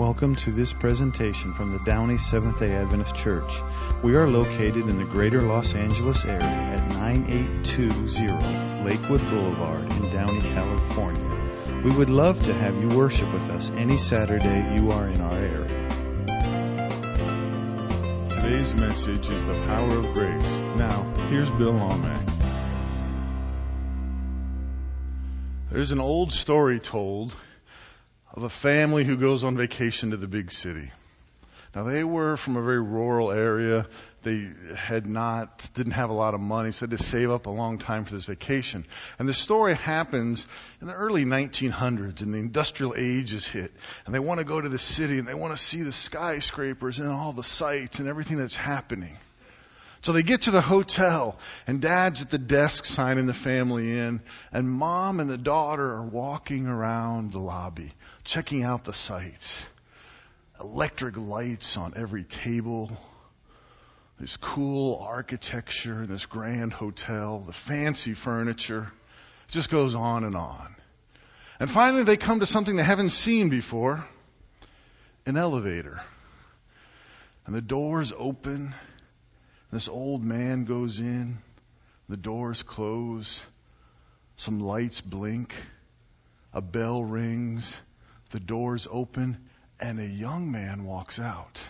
Welcome to this presentation from the Downey Seventh day Adventist Church. We are located in the greater Los Angeles area at 9820 Lakewood Boulevard in Downey, California. We would love to have you worship with us any Saturday you are in our area. Today's message is the power of grace. Now, here's Bill Almack. There's an old story told of a family who goes on vacation to the big city. Now they were from a very rural area. They had not, didn't have a lot of money, so they had to save up a long time for this vacation. And the story happens in the early 1900s and the industrial age is hit. And they want to go to the city and they want to see the skyscrapers and all the sights and everything that's happening. So they get to the hotel and dad's at the desk signing the family in and mom and the daughter are walking around the lobby, checking out the sights. Electric lights on every table. This cool architecture, this grand hotel, the fancy furniture. It just goes on and on. And finally they come to something they haven't seen before. An elevator. And the doors open this old man goes in, the doors close, some lights blink, a bell rings, the doors open, and a young man walks out.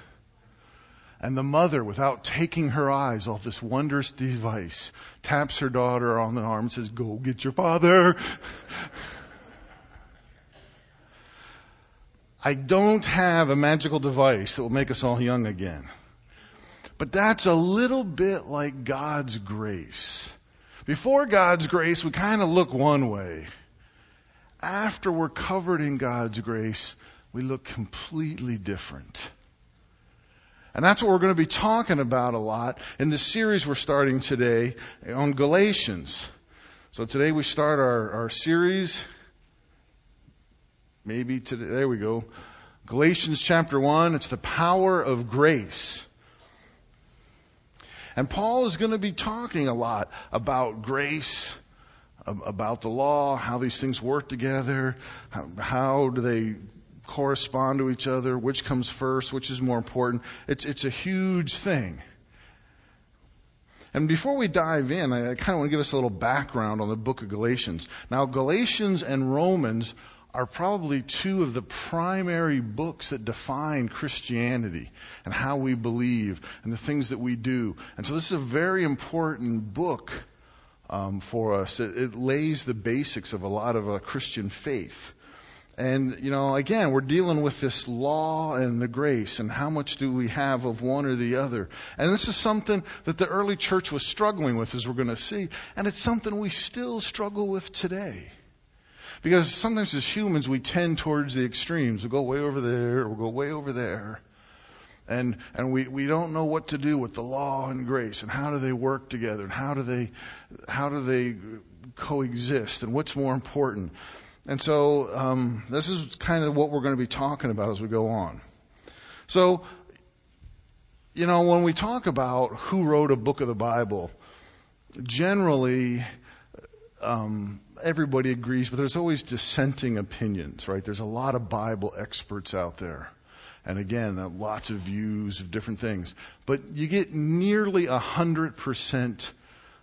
And the mother, without taking her eyes off this wondrous device, taps her daughter on the arm and says, Go get your father. I don't have a magical device that will make us all young again. But that's a little bit like God's grace. Before God's grace, we kind of look one way. After we're covered in God's grace, we look completely different. And that's what we're going to be talking about a lot in the series we're starting today on Galatians. So today we start our, our series. Maybe today, there we go. Galatians chapter 1, it's the power of grace. And Paul is going to be talking a lot about grace, about the law, how these things work together, how, how do they correspond to each other, which comes first, which is more important. It's, it's a huge thing. And before we dive in, I, I kind of want to give us a little background on the book of Galatians. Now, Galatians and Romans are probably two of the primary books that define Christianity and how we believe and the things that we do. And so this is a very important book um, for us. It, it, lays the basics of a lot of uh, Christian faith. And, you know, again, we're dealing with this law and the grace and how much do we have of one or the other. And this is something that the early church was struggling with, as we're going to see. And it's something we still struggle with today. Because sometimes as humans we tend towards the extremes. We'll go way over there we'll go way over there. And, and we, we don't know what to do with the law and grace and how do they work together and how do they, how do they coexist and what's more important. And so, um, this is kind of what we're going to be talking about as we go on. So, you know, when we talk about who wrote a book of the Bible, generally, um, everybody agrees, but there's always dissenting opinions, right? There's a lot of Bible experts out there. And again, uh, lots of views of different things. But you get nearly a hundred percent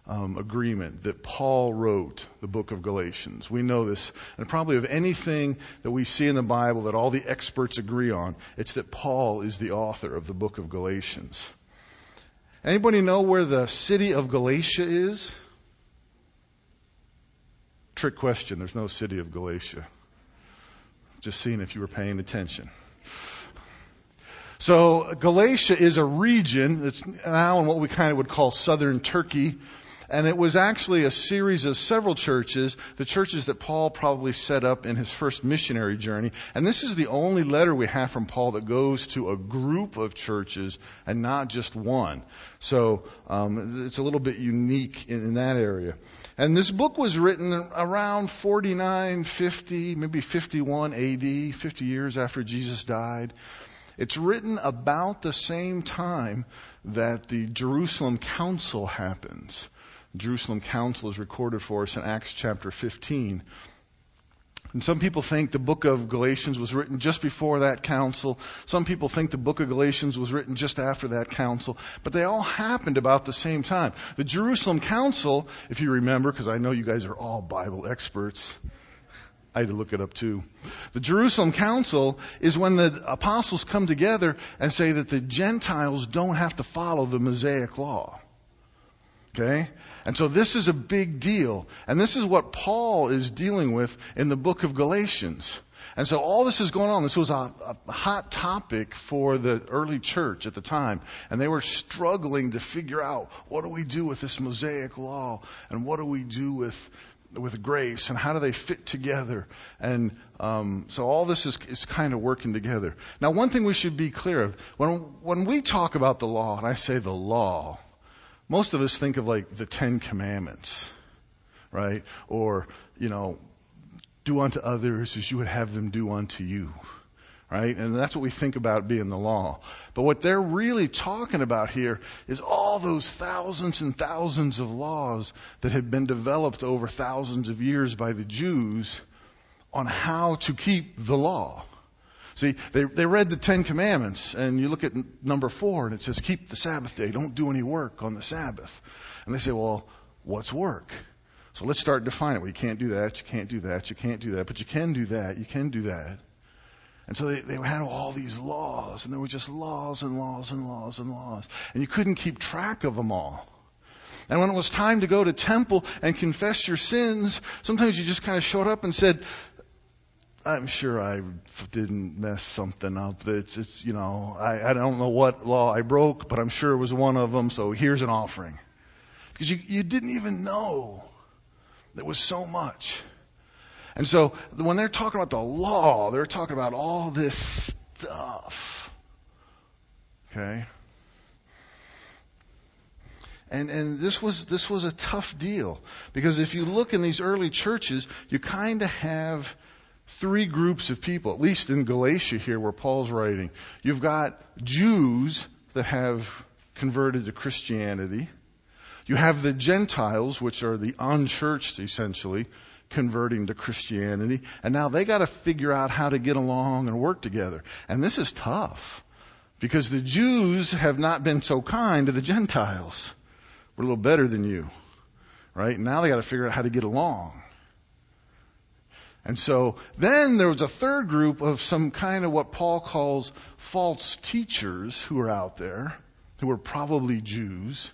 um, agreement that Paul wrote the book of Galatians. We know this, and probably of anything that we see in the Bible that all the experts agree on, it's that Paul is the author of the book of Galatians. Anybody know where the city of Galatia is? Trick question. There's no city of Galatia. Just seeing if you were paying attention. So Galatia is a region that's now in what we kind of would call southern Turkey. And it was actually a series of several churches, the churches that Paul probably set up in his first missionary journey. And this is the only letter we have from Paul that goes to a group of churches and not just one. So um, it's a little bit unique in, in that area. And this book was written around 49, 50, maybe 51 AD, 50 years after Jesus died. It's written about the same time that the Jerusalem Council happens. Jerusalem Council is recorded for us in Acts chapter 15. And some people think the book of Galatians was written just before that council. Some people think the book of Galatians was written just after that council. But they all happened about the same time. The Jerusalem Council, if you remember, because I know you guys are all Bible experts. I had to look it up too. The Jerusalem Council is when the apostles come together and say that the Gentiles don't have to follow the Mosaic law. Okay? And so this is a big deal. And this is what Paul is dealing with in the book of Galatians. And so all this is going on. This was a, a, hot topic for the early church at the time. And they were struggling to figure out what do we do with this Mosaic law? And what do we do with, with grace? And how do they fit together? And um, so all this is, is kind of working together. Now one thing we should be clear of. When, when we talk about the law, and I say the law, most of us think of like the Ten Commandments, right? Or, you know, do unto others as you would have them do unto you, right? And that's what we think about being the law. But what they're really talking about here is all those thousands and thousands of laws that had been developed over thousands of years by the Jews on how to keep the law. See, they, they read the Ten Commandments, and you look at number four, and it says, keep the Sabbath day. Don't do any work on the Sabbath. And they say, well, what's work? So let's start defining it. Well, you can't do that, you can't do that, you can't do that, but you can do that, you can do that. And so they, they had all these laws, and there were just laws and laws and laws and laws. And you couldn't keep track of them all. And when it was time to go to temple and confess your sins, sometimes you just kind of showed up and said, I'm sure I didn't mess something up. It's, it's you know, I, I don't know what law I broke, but I'm sure it was one of them. So here's an offering, because you you didn't even know there was so much. And so when they're talking about the law, they're talking about all this stuff. Okay. And, and this was, this was a tough deal. Because if you look in these early churches, you kind of have three groups of people, at least in Galatia here where Paul's writing. You've got Jews that have converted to Christianity. You have the Gentiles, which are the unchurched essentially, converting to Christianity. And now they gotta figure out how to get along and work together. And this is tough. Because the Jews have not been so kind to the Gentiles. We're a little better than you. Right? Now they gotta figure out how to get along. And so then there was a third group of some kind of what Paul calls false teachers who are out there, who are probably Jews,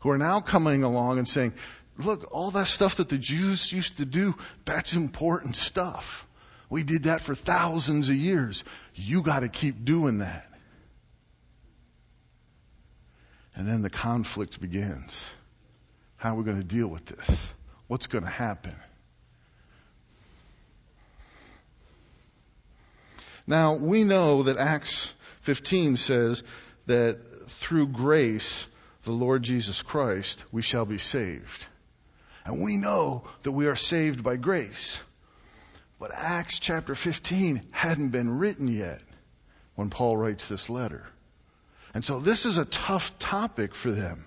who are now coming along and saying, look, all that stuff that the Jews used to do, that's important stuff. We did that for thousands of years. You gotta keep doing that. And then the conflict begins. How are we going to deal with this? What's going to happen? Now, we know that Acts 15 says that through grace, the Lord Jesus Christ, we shall be saved. And we know that we are saved by grace. But Acts chapter 15 hadn't been written yet when Paul writes this letter. And so this is a tough topic for them.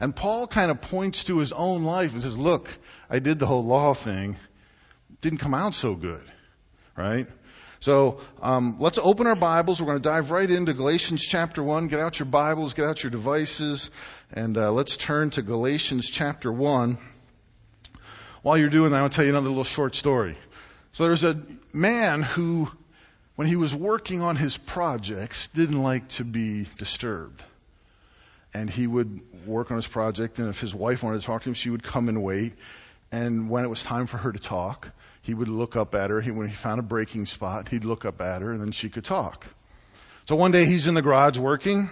And Paul kind of points to his own life and says, look, I did the whole law thing. Didn't come out so good. Right? So um, let's open our Bibles. We're going to dive right into Galatians chapter 1. Get out your Bibles, get out your devices, and uh, let's turn to Galatians chapter 1. While you're doing that, I'll tell you another little short story. So there's a man who, when he was working on his projects, didn't like to be disturbed. And he would work on his project, and if his wife wanted to talk to him, she would come and wait. And when it was time for her to talk, he would look up at her. He, when he found a breaking spot, he'd look up at her and then she could talk. So one day he's in the garage working,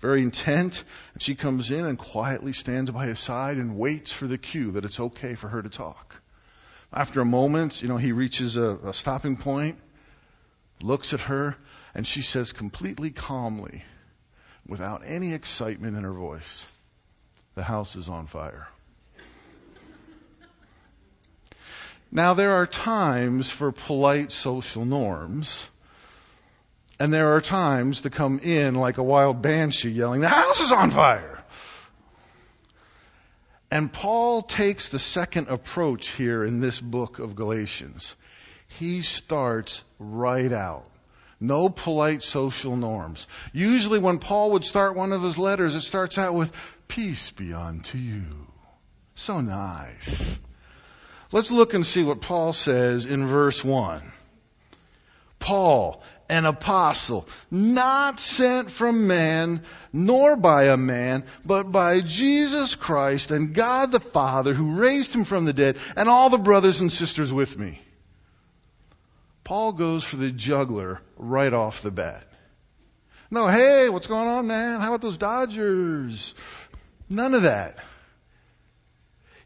very intent, and she comes in and quietly stands by his side and waits for the cue that it's okay for her to talk. After a moment, you know, he reaches a, a stopping point, looks at her, and she says completely calmly, without any excitement in her voice, the house is on fire. Now there are times for polite social norms, and there are times to come in like a wild banshee yelling, the house is on fire! And Paul takes the second approach here in this book of Galatians. He starts right out. No polite social norms. Usually when Paul would start one of his letters, it starts out with, peace be unto you. So nice. Let's look and see what Paul says in verse 1. Paul, an apostle, not sent from man, nor by a man, but by Jesus Christ and God the Father who raised him from the dead, and all the brothers and sisters with me. Paul goes for the juggler right off the bat. No, hey, what's going on, man? How about those Dodgers? None of that.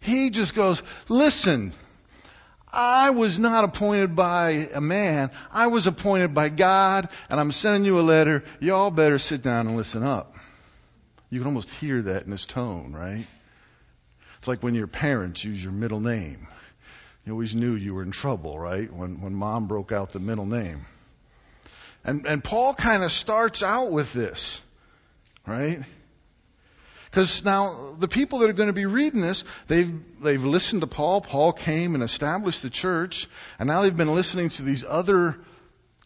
He just goes, listen, I was not appointed by a man. I was appointed by God, and I'm sending you a letter. Y'all better sit down and listen up. You can almost hear that in his tone, right? It's like when your parents use your middle name. You always knew you were in trouble, right? When, when mom broke out the middle name. And, and Paul kind of starts out with this, right? Because now the people that are going to be reading this, they've, they've listened to Paul. Paul came and established the church, and now they've been listening to these other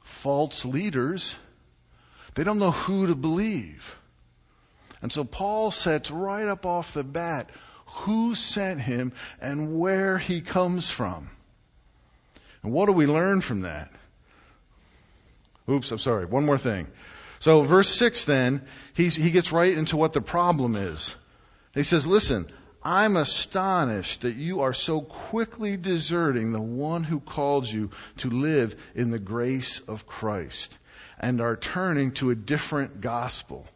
false leaders. They don't know who to believe. And so Paul sets right up off the bat who sent him and where he comes from. And what do we learn from that? Oops, I'm sorry. One more thing. So verse 6 then, he gets right into what the problem is. He says, listen, I'm astonished that you are so quickly deserting the one who called you to live in the grace of Christ and are turning to a different gospel,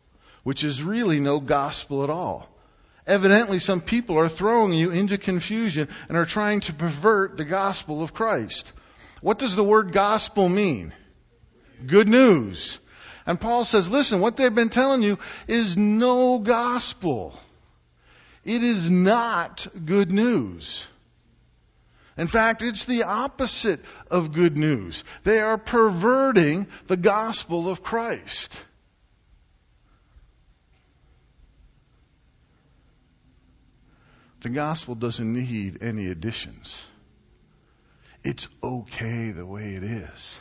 which is really no gospel at all. Evidently, some people are throwing you into confusion and are trying to pervert the gospel of Christ. What does the word gospel mean? Good news. And Paul says, listen, what they've been telling you is no gospel. It is not good news. In fact, it's the opposite of good news. They are perverting the gospel of Christ. The gospel doesn't need any additions. It's okay the way it is.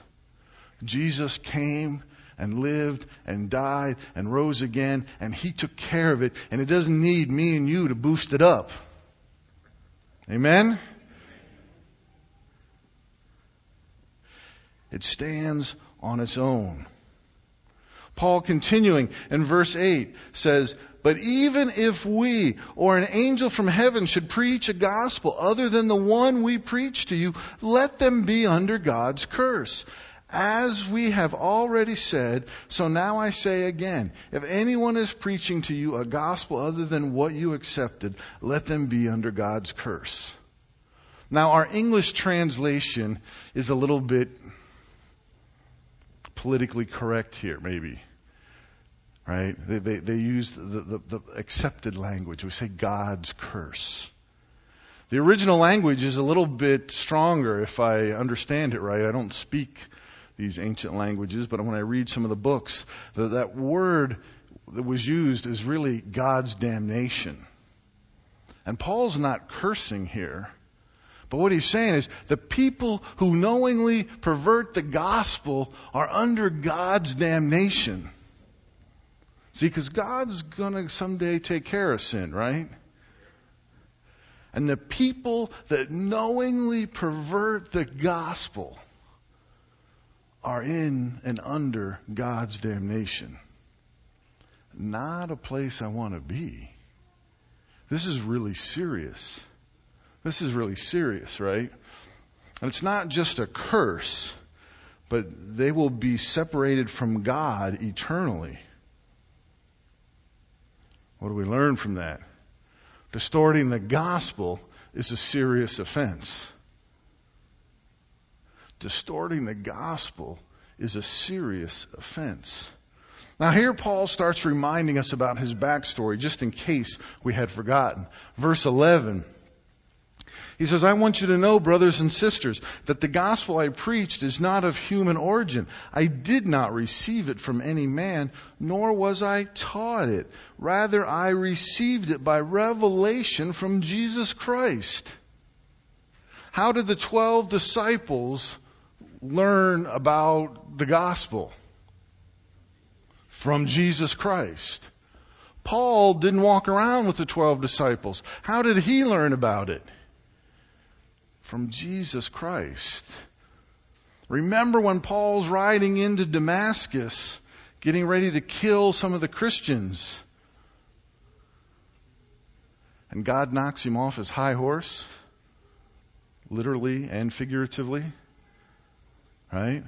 Jesus came and lived and died and rose again and he took care of it and it doesn't need me and you to boost it up. Amen? It stands on its own. Paul continuing in verse 8 says, but even if we or an angel from heaven should preach a gospel other than the one we preach to you, let them be under God's curse. As we have already said, so now I say again, if anyone is preaching to you a gospel other than what you accepted, let them be under God's curse. Now our English translation is a little bit politically correct here, maybe right? They, they, they use the, the, the accepted language. We say God's curse. The original language is a little bit stronger if I understand it right. I don't speak these ancient languages, but when I read some of the books, the, that word that was used is really God's damnation. And Paul's not cursing here. But what he's saying is the people who knowingly pervert the gospel are under God's damnation. See, because God's going to someday take care of sin, right? And the people that knowingly pervert the gospel are in and under God's damnation. Not a place I want to be. This is really serious. This is really serious, right? And it's not just a curse, but they will be separated from God eternally. What do we learn from that? Distorting the gospel is a serious offense. Distorting the gospel is a serious offense. Now here Paul starts reminding us about his backstory, just in case we had forgotten. Verse 11, He says, I want you to know, brothers and sisters, that the gospel I preached is not of human origin. I did not receive it from any man, nor was I taught it. Rather, I received it by revelation from Jesus Christ. How did the twelve disciples learn about the gospel? From Jesus Christ. Paul didn't walk around with the twelve disciples. How did he learn about it? from Jesus Christ. Remember when Paul's riding into Damascus, getting ready to kill some of the Christians, and God knocks him off his high horse, literally and figuratively, right?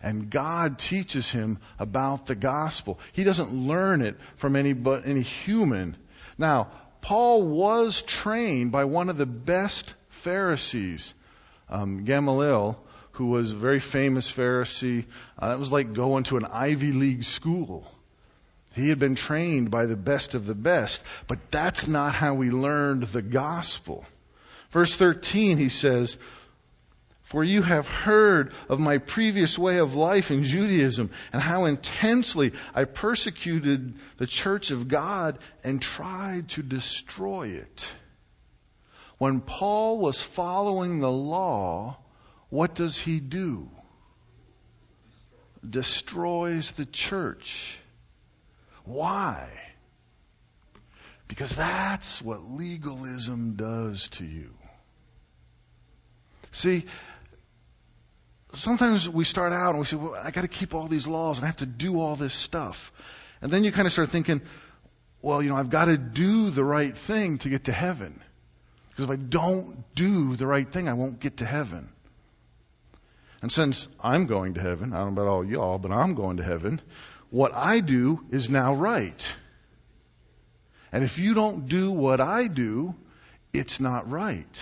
And God teaches him about the gospel. He doesn't learn it from any but any human. Now, Paul was trained by one of the best Pharisees. Um, Gamaliel, who was a very famous Pharisee, uh, was like going to an Ivy League school. He had been trained by the best of the best, but that's not how we learned the gospel. Verse 13, he says, For you have heard of my previous way of life in Judaism and how intensely I persecuted the church of God and tried to destroy it. When Paul was following the law, what does he do? Destroys the church. Why? Because that's what legalism does to you. See, sometimes we start out and we say, well, I gotta keep all these laws and I have to do all this stuff. And then you kind of start thinking, well, you know, I've gotta do the right thing to get to heaven. Because if I don't do the right thing, I won't get to heaven. And since I'm going to heaven, I don't know about all y'all, but I'm going to heaven, what I do is now right. And if you don't do what I do, it's not right.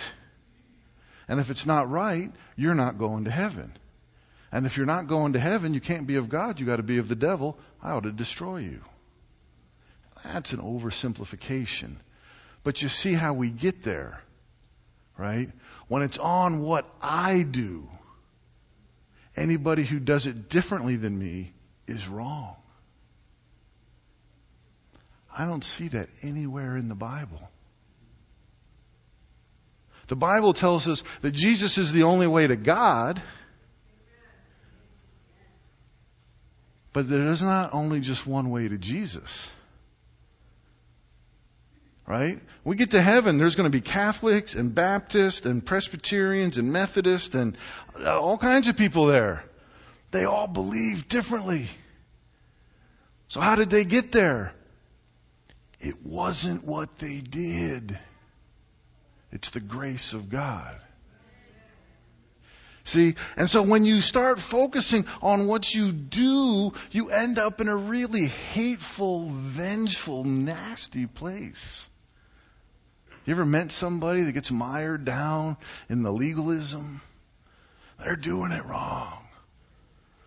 And if it's not right, you're not going to heaven. And if you're not going to heaven, you can't be of God, you gotta be of the devil. I ought to destroy you. That's an oversimplification. But you see how we get there right? When it's on what I do, anybody who does it differently than me is wrong. I don't see that anywhere in the Bible. The Bible tells us that Jesus is the only way to God. But there is not only just one way to Jesus right? We get to heaven, there's going to be Catholics and Baptists and Presbyterians and Methodists and uh, all kinds of people there. They all believe differently. So how did they get there? It wasn't what they did. It's the grace of God. See? And so when you start focusing on what you do, you end up in a really hateful, vengeful, nasty place. You ever met somebody that gets mired down in the legalism? They're doing it wrong.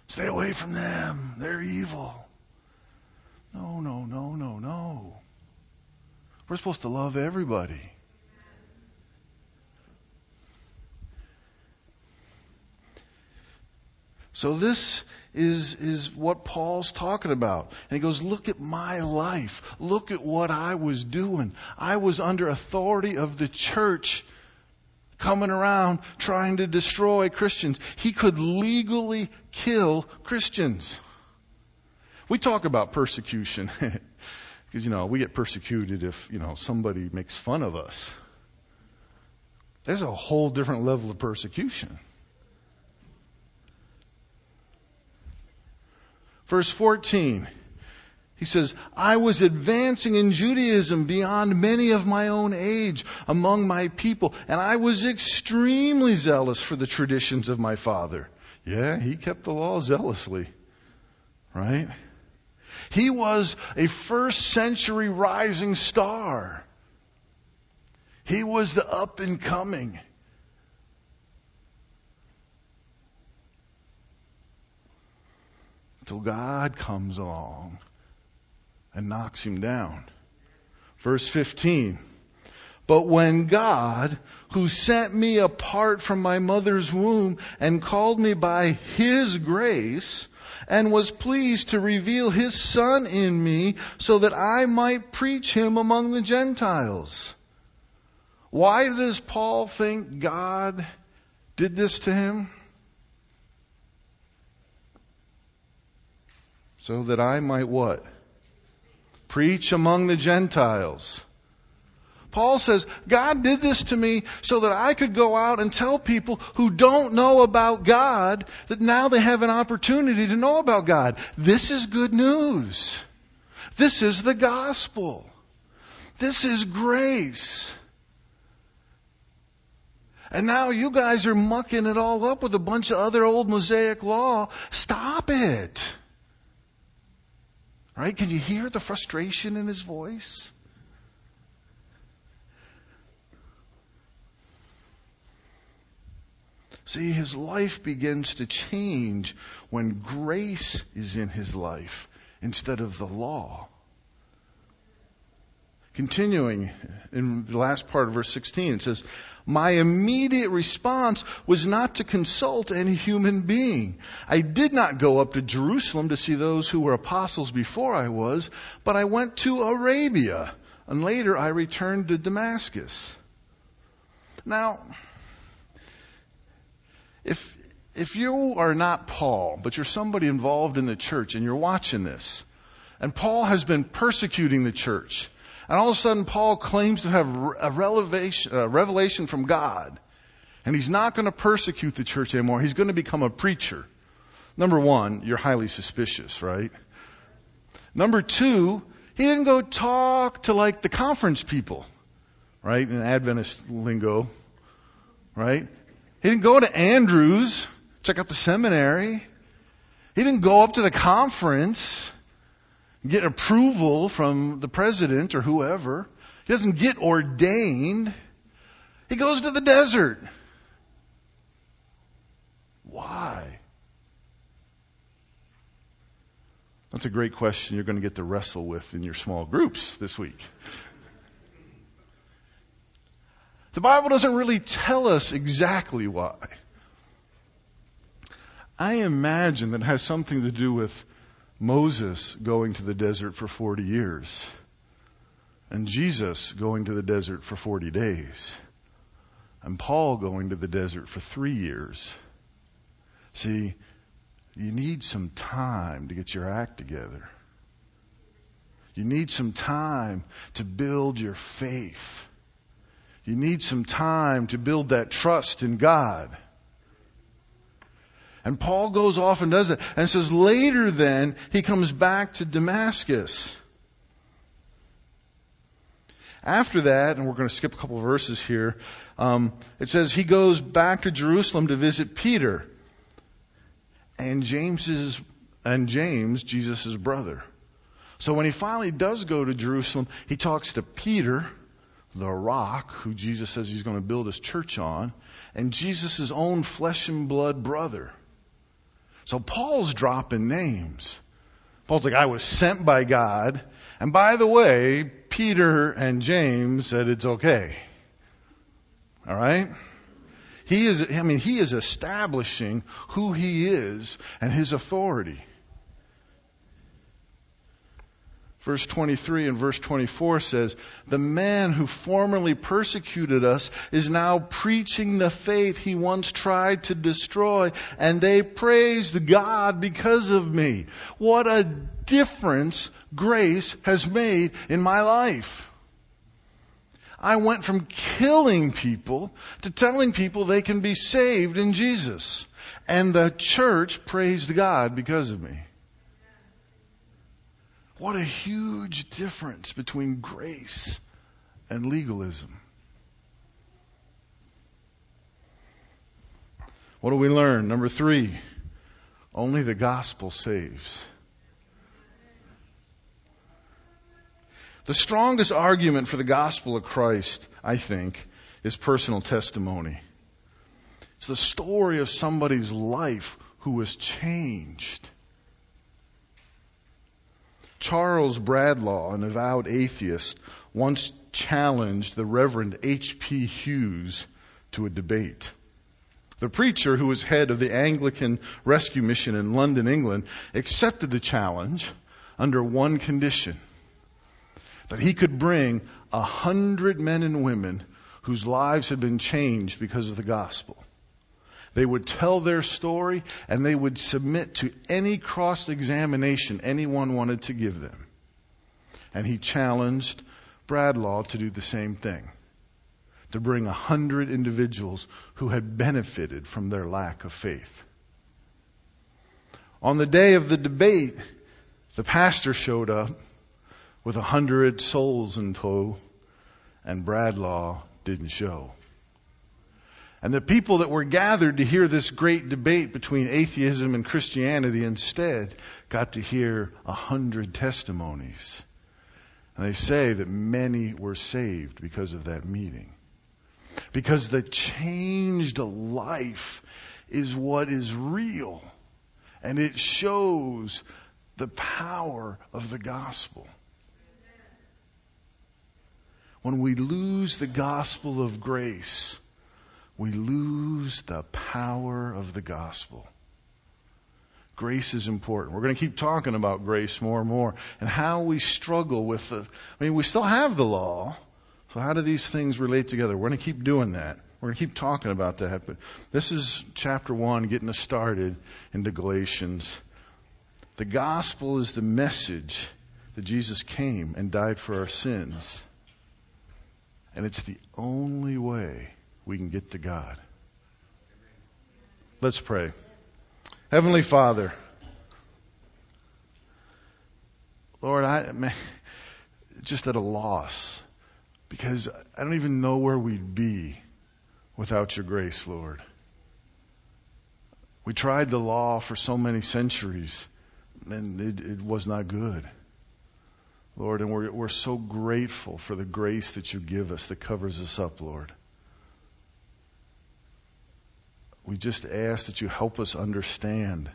Stay away from them. They're evil. No, no, no, no, no. We're supposed to love everybody. So this is, is what Paul's talking about. And he goes, look at my life. Look at what I was doing. I was under authority of the church coming around trying to destroy Christians. He could legally kill Christians. We talk about persecution. Because, you know, we get persecuted if, you know, somebody makes fun of us. There's a whole different level of persecution. Verse 14. He says, I was advancing in Judaism beyond many of my own age among my people, and I was extremely zealous for the traditions of my father. Yeah, he kept the law zealously. Right? He was a first century rising star. He was the up and coming. Till God comes along and knocks him down. Verse 15. But when God, who sent me apart from my mother's womb and called me by His grace, and was pleased to reveal His Son in me so that I might preach Him among the Gentiles. Why does Paul think God did this to him? So that I might what? Preach among the Gentiles. Paul says, God did this to me so that I could go out and tell people who don't know about God that now they have an opportunity to know about God. This is good news. This is the gospel. This is grace. And now you guys are mucking it all up with a bunch of other old Mosaic law. Stop it. Right? Can you hear the frustration in his voice? See, his life begins to change when grace is in his life instead of the law. Continuing in the last part of verse 16, it says, My immediate response was not to consult any human being. I did not go up to Jerusalem to see those who were apostles before I was, but I went to Arabia, and later I returned to Damascus. Now, if, if you are not Paul, but you're somebody involved in the church and you're watching this, and Paul has been persecuting the church, and all of a sudden Paul claims to have a revelation, a revelation from God, and he's not going to persecute the church anymore, he's going to become a preacher. Number one, you're highly suspicious, right? Number two, he didn't go talk to like the conference people, right? In Adventist lingo, right? He didn't go to Andrews, check out the seminary. He didn't go up to the conference, get approval from the president or whoever. He doesn't get ordained. He goes to the desert. Why? That's a great question you're going to get to wrestle with in your small groups this week. The Bible doesn't really tell us exactly why. I imagine that it has something to do with Moses going to the desert for 40 years and Jesus going to the desert for 40 days and Paul going to the desert for three years. See, you need some time to get your act together. You need some time to build your faith. You need some time to build that trust in God. And Paul goes off and does that. And says later then, he comes back to Damascus. After that, and we're going to skip a couple verses here, um, it says he goes back to Jerusalem to visit Peter and James's and James, Jesus' brother. So when he finally does go to Jerusalem, he talks to Peter, the rock who Jesus says he's going to build his church on, and Jesus' own flesh and blood brother. So Paul's dropping names. Paul's like, I was sent by God. And by the way, Peter and James said it's okay. All right? He is, I mean, he is establishing who he is and his authority. Verse 23 and verse 24 says, The man who formerly persecuted us is now preaching the faith he once tried to destroy, and they praised God because of me. What a difference grace has made in my life. I went from killing people to telling people they can be saved in Jesus. And the church praised God because of me. What a huge difference between grace and legalism. What do we learn? Number three, only the gospel saves. The strongest argument for the gospel of Christ, I think, is personal testimony. It's the story of somebody's life who was changed. Charles Bradlaugh, an avowed atheist, once challenged the Reverend H.P. Hughes to a debate. The preacher, who was head of the Anglican Rescue Mission in London, England, accepted the challenge under one condition. That he could bring a hundred men and women whose lives had been changed because of the gospel. They would tell their story and they would submit to any cross examination anyone wanted to give them. And he challenged Bradlaugh to do the same thing. To bring a hundred individuals who had benefited from their lack of faith. On the day of the debate, the pastor showed up with a hundred souls in tow and Bradlaugh didn't show. And the people that were gathered to hear this great debate between atheism and Christianity instead got to hear a hundred testimonies. And they say that many were saved because of that meeting. Because the changed life is what is real. And it shows the power of the gospel. When we lose the gospel of grace, we lose the power of the gospel. Grace is important. We're going to keep talking about grace more and more and how we struggle with the, I mean, we still have the law. So how do these things relate together? We're going to keep doing that. We're going to keep talking about that. But this is chapter one, getting us started into Galatians. The gospel is the message that Jesus came and died for our sins. And it's the only way we can get to God. Let's pray. Heavenly Father, Lord, I am just at a loss because I don't even know where we'd be without your grace, Lord. We tried the law for so many centuries and it, it was not good. Lord, and we're, we're so grateful for the grace that you give us that covers us up, Lord. We just ask that you help us understand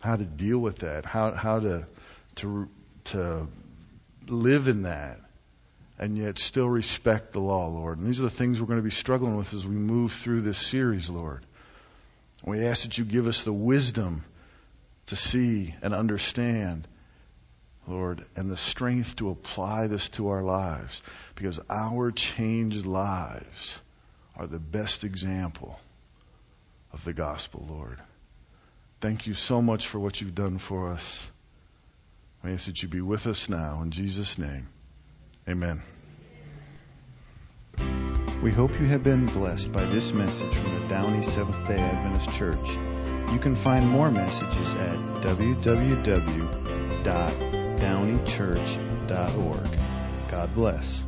how to deal with that, how how to to to live in that, and yet still respect the law, Lord. And these are the things we're going to be struggling with as we move through this series, Lord. We ask that you give us the wisdom to see and understand, Lord, and the strength to apply this to our lives, because our changed lives are the best example of the gospel, Lord. Thank you so much for what you've done for us. I ask that you be with us now in Jesus' name. Amen. We hope you have been blessed by this message from the Downey Seventh day Adventist Church. You can find more messages at www.downeychurch.org. God bless.